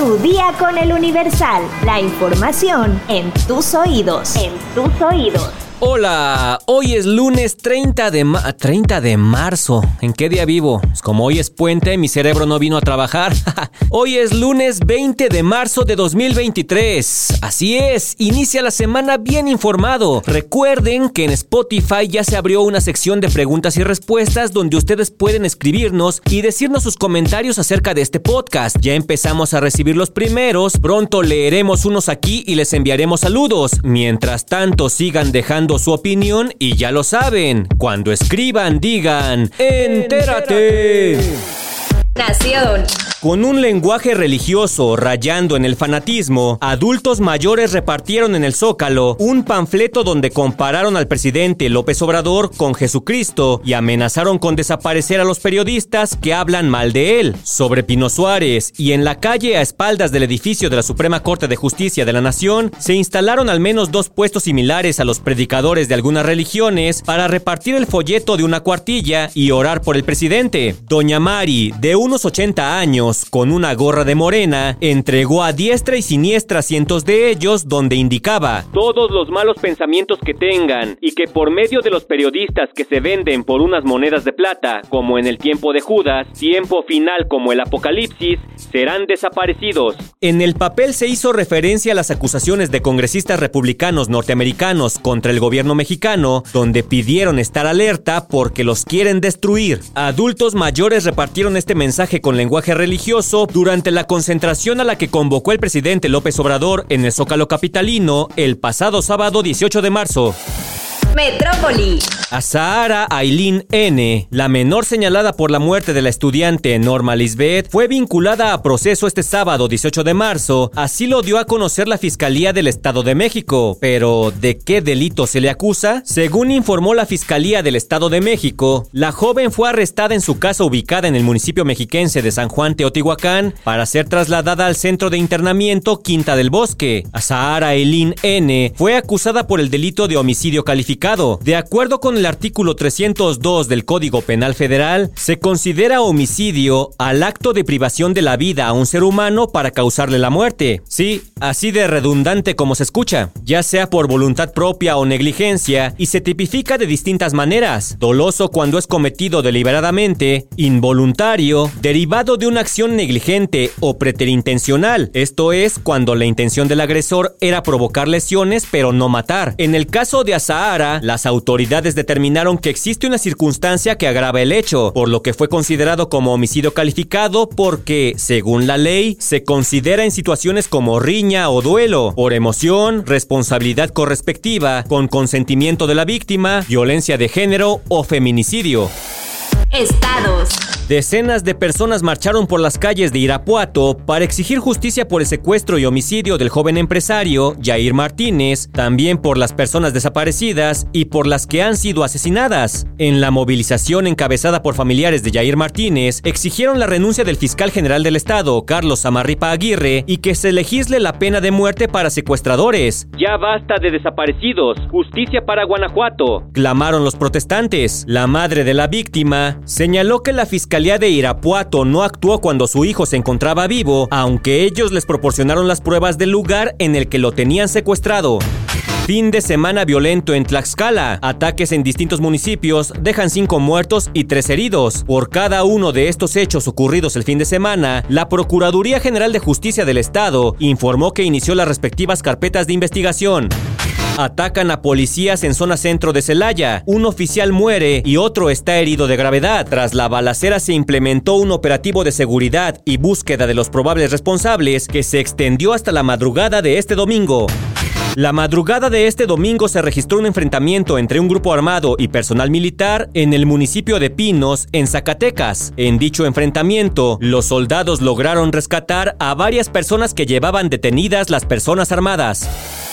Tu día con el Universal. La información en tus oídos. En tus oídos. Hola, hoy es lunes 30 de, 30 de marzo. ¿En qué día vivo? Como hoy es puente, mi cerebro no vino a trabajar. hoy es lunes 20 de marzo de 2023. Así es, inicia la semana bien informado. Recuerden que en Spotify ya se abrió una sección de preguntas y respuestas donde ustedes pueden escribirnos y decirnos sus comentarios acerca de este podcast. Ya empezamos a recibir los primeros, pronto leeremos unos aquí y les enviaremos saludos. Mientras tanto, sigan dejando su opinión y ya lo saben, cuando escriban digan, entérate. Nación. Con un lenguaje religioso rayando en el fanatismo, adultos mayores repartieron en el Zócalo un panfleto donde compararon al presidente López Obrador con Jesucristo y amenazaron con desaparecer a los periodistas que hablan mal de él. Sobre Pino Suárez y en la calle a espaldas del edificio de la Suprema Corte de Justicia de la Nación se instalaron al menos dos puestos similares a los predicadores de algunas religiones para repartir el folleto de una cuartilla y orar por el presidente. Doña Mari, de unos 80 años, con una gorra de morena, entregó a diestra y siniestra cientos de ellos donde indicaba todos los malos pensamientos que tengan y que por medio de los periodistas que se venden por unas monedas de plata, como en el tiempo de Judas, tiempo final como el Apocalipsis, serán desaparecidos. En el papel se hizo referencia a las acusaciones de congresistas republicanos norteamericanos contra el gobierno mexicano, donde pidieron estar alerta porque los quieren destruir. Adultos mayores repartieron este mensaje con lenguaje religioso durante la concentración a la que convocó el presidente López Obrador en el Zócalo Capitalino el pasado sábado 18 de marzo. Metrópoli. A Sahara N., la menor señalada por la muerte de la estudiante Norma Lisbeth, fue vinculada a proceso este sábado 18 de marzo, así lo dio a conocer la Fiscalía del Estado de México. Pero, ¿de qué delito se le acusa? Según informó la Fiscalía del Estado de México, la joven fue arrestada en su casa ubicada en el municipio mexiquense de San Juan Teotihuacán para ser trasladada al centro de internamiento Quinta del Bosque. A Sahara N. fue acusada por el delito de homicidio calificado de acuerdo con el artículo 302 del Código Penal Federal, se considera homicidio al acto de privación de la vida a un ser humano para causarle la muerte. Sí, así de redundante como se escucha, ya sea por voluntad propia o negligencia, y se tipifica de distintas maneras. Doloso cuando es cometido deliberadamente, involuntario, derivado de una acción negligente o preterintencional. Esto es cuando la intención del agresor era provocar lesiones pero no matar. En el caso de Azahara, las autoridades determinaron que existe una circunstancia que agrava el hecho, por lo que fue considerado como homicidio calificado porque, según la ley, se considera en situaciones como riña o duelo, por emoción, responsabilidad correspectiva, con consentimiento de la víctima, violencia de género o feminicidio. Estados. Decenas de personas marcharon por las calles de Irapuato para exigir justicia por el secuestro y homicidio del joven empresario Jair Martínez, también por las personas desaparecidas y por las que han sido asesinadas. En la movilización encabezada por familiares de Jair Martínez, exigieron la renuncia del fiscal general del estado, Carlos Amarripa Aguirre, y que se legisle la pena de muerte para secuestradores. Ya basta de desaparecidos, justicia para Guanajuato, clamaron los protestantes. La madre de la víctima señaló que la fiscalía de Irapuato no actuó cuando su hijo se encontraba vivo, aunque ellos les proporcionaron las pruebas del lugar en el que lo tenían secuestrado. Fin de semana violento en Tlaxcala. Ataques en distintos municipios dejan cinco muertos y tres heridos. Por cada uno de estos hechos ocurridos el fin de semana, la Procuraduría General de Justicia del Estado informó que inició las respectivas carpetas de investigación. Atacan a policías en zona centro de Celaya. Un oficial muere y otro está herido de gravedad. Tras la balacera se implementó un operativo de seguridad y búsqueda de los probables responsables que se extendió hasta la madrugada de este domingo. La madrugada de este domingo se registró un enfrentamiento entre un grupo armado y personal militar en el municipio de Pinos, en Zacatecas. En dicho enfrentamiento, los soldados lograron rescatar a varias personas que llevaban detenidas las personas armadas.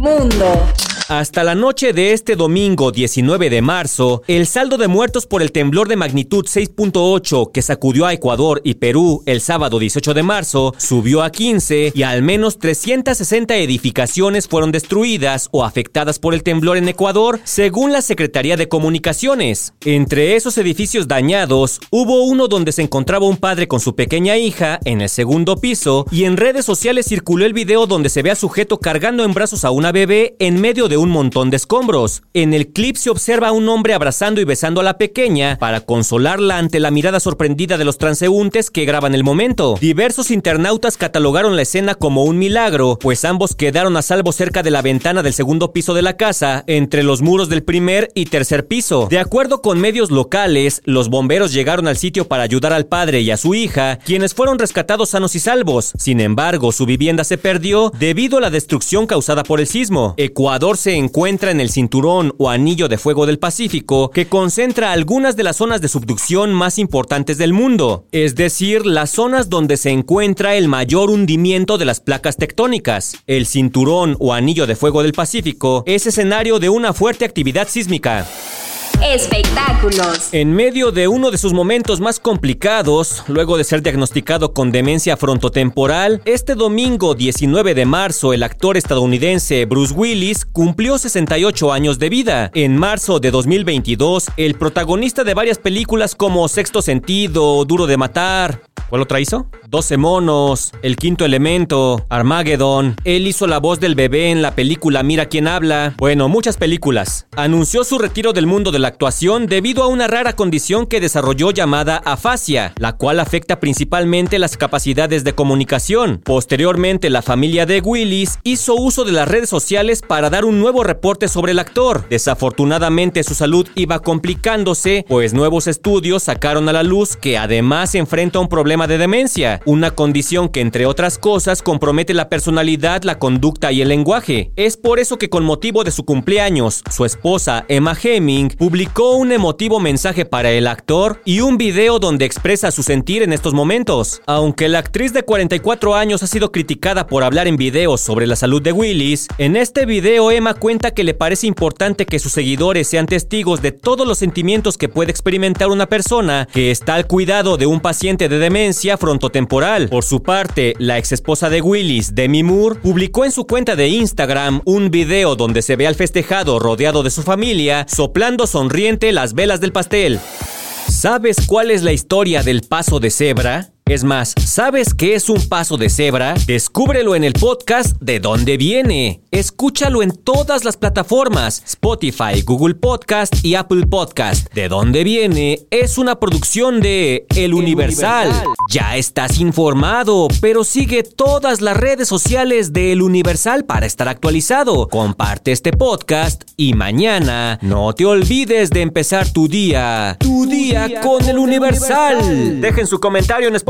Mundo. Hasta la noche de este domingo 19 de marzo, el saldo de muertos por el temblor de magnitud 6.8 que sacudió a Ecuador y Perú el sábado 18 de marzo subió a 15 y al menos 360 edificaciones fueron destruidas o afectadas por el temblor en Ecuador, según la Secretaría de Comunicaciones. Entre esos edificios dañados, hubo uno donde se encontraba un padre con su pequeña hija en el segundo piso y en redes sociales circuló el video donde se ve a sujeto cargando en brazos a una bebé en medio de un montón de escombros. En el clip se observa a un hombre abrazando y besando a la pequeña para consolarla ante la mirada sorprendida de los transeúntes que graban el momento. Diversos internautas catalogaron la escena como un milagro, pues ambos quedaron a salvo cerca de la ventana del segundo piso de la casa, entre los muros del primer y tercer piso. De acuerdo con medios locales, los bomberos llegaron al sitio para ayudar al padre y a su hija, quienes fueron rescatados sanos y salvos. Sin embargo, su vivienda se perdió debido a la destrucción causada por el sismo. Ecuador se encuentra en el cinturón o anillo de fuego del Pacífico, que concentra algunas de las zonas de subducción más importantes del mundo, es decir, las zonas donde se encuentra el mayor hundimiento de las placas tectónicas. El cinturón o anillo de fuego del Pacífico es escenario de una fuerte actividad sísmica. Espectáculos. En medio de uno de sus momentos más complicados, luego de ser diagnosticado con demencia frontotemporal, este domingo 19 de marzo el actor estadounidense Bruce Willis cumplió 68 años de vida. En marzo de 2022, el protagonista de varias películas como Sexto Sentido, Duro de Matar, ¿Cuál otra hizo? 12 monos, El quinto elemento, Armageddon. Él hizo la voz del bebé en la película Mira quién habla. Bueno, muchas películas. Anunció su retiro del mundo de la actuación debido a una rara condición que desarrolló llamada afasia, la cual afecta principalmente las capacidades de comunicación. Posteriormente, la familia de Willis hizo uso de las redes sociales para dar un nuevo reporte sobre el actor. Desafortunadamente, su salud iba complicándose, pues nuevos estudios sacaron a la luz que además enfrenta un problema de demencia, una condición que entre otras cosas compromete la personalidad, la conducta y el lenguaje. Es por eso que con motivo de su cumpleaños, su esposa Emma Hemming publicó un emotivo mensaje para el actor y un video donde expresa su sentir en estos momentos. Aunque la actriz de 44 años ha sido criticada por hablar en videos sobre la salud de Willis, en este video Emma cuenta que le parece importante que sus seguidores sean testigos de todos los sentimientos que puede experimentar una persona que está al cuidado de un paciente de demencia frontotemporal. Por su parte, la ex esposa de Willis, Demi Moore, publicó en su cuenta de Instagram un video donde se ve al festejado rodeado de su familia, soplando sonriente las velas del pastel. ¿Sabes cuál es la historia del paso de cebra? Es más, ¿sabes qué es un paso de cebra? Descúbrelo en el podcast De dónde viene. Escúchalo en todas las plataformas, Spotify, Google Podcast y Apple Podcast. De dónde viene es una producción de El Universal. Universal. Ya estás informado, pero sigue todas las redes sociales de El Universal para estar actualizado. Comparte este podcast y mañana no te olvides de empezar tu día. Tu, día, día, con, con El Universal. Universal. Dejen su comentario en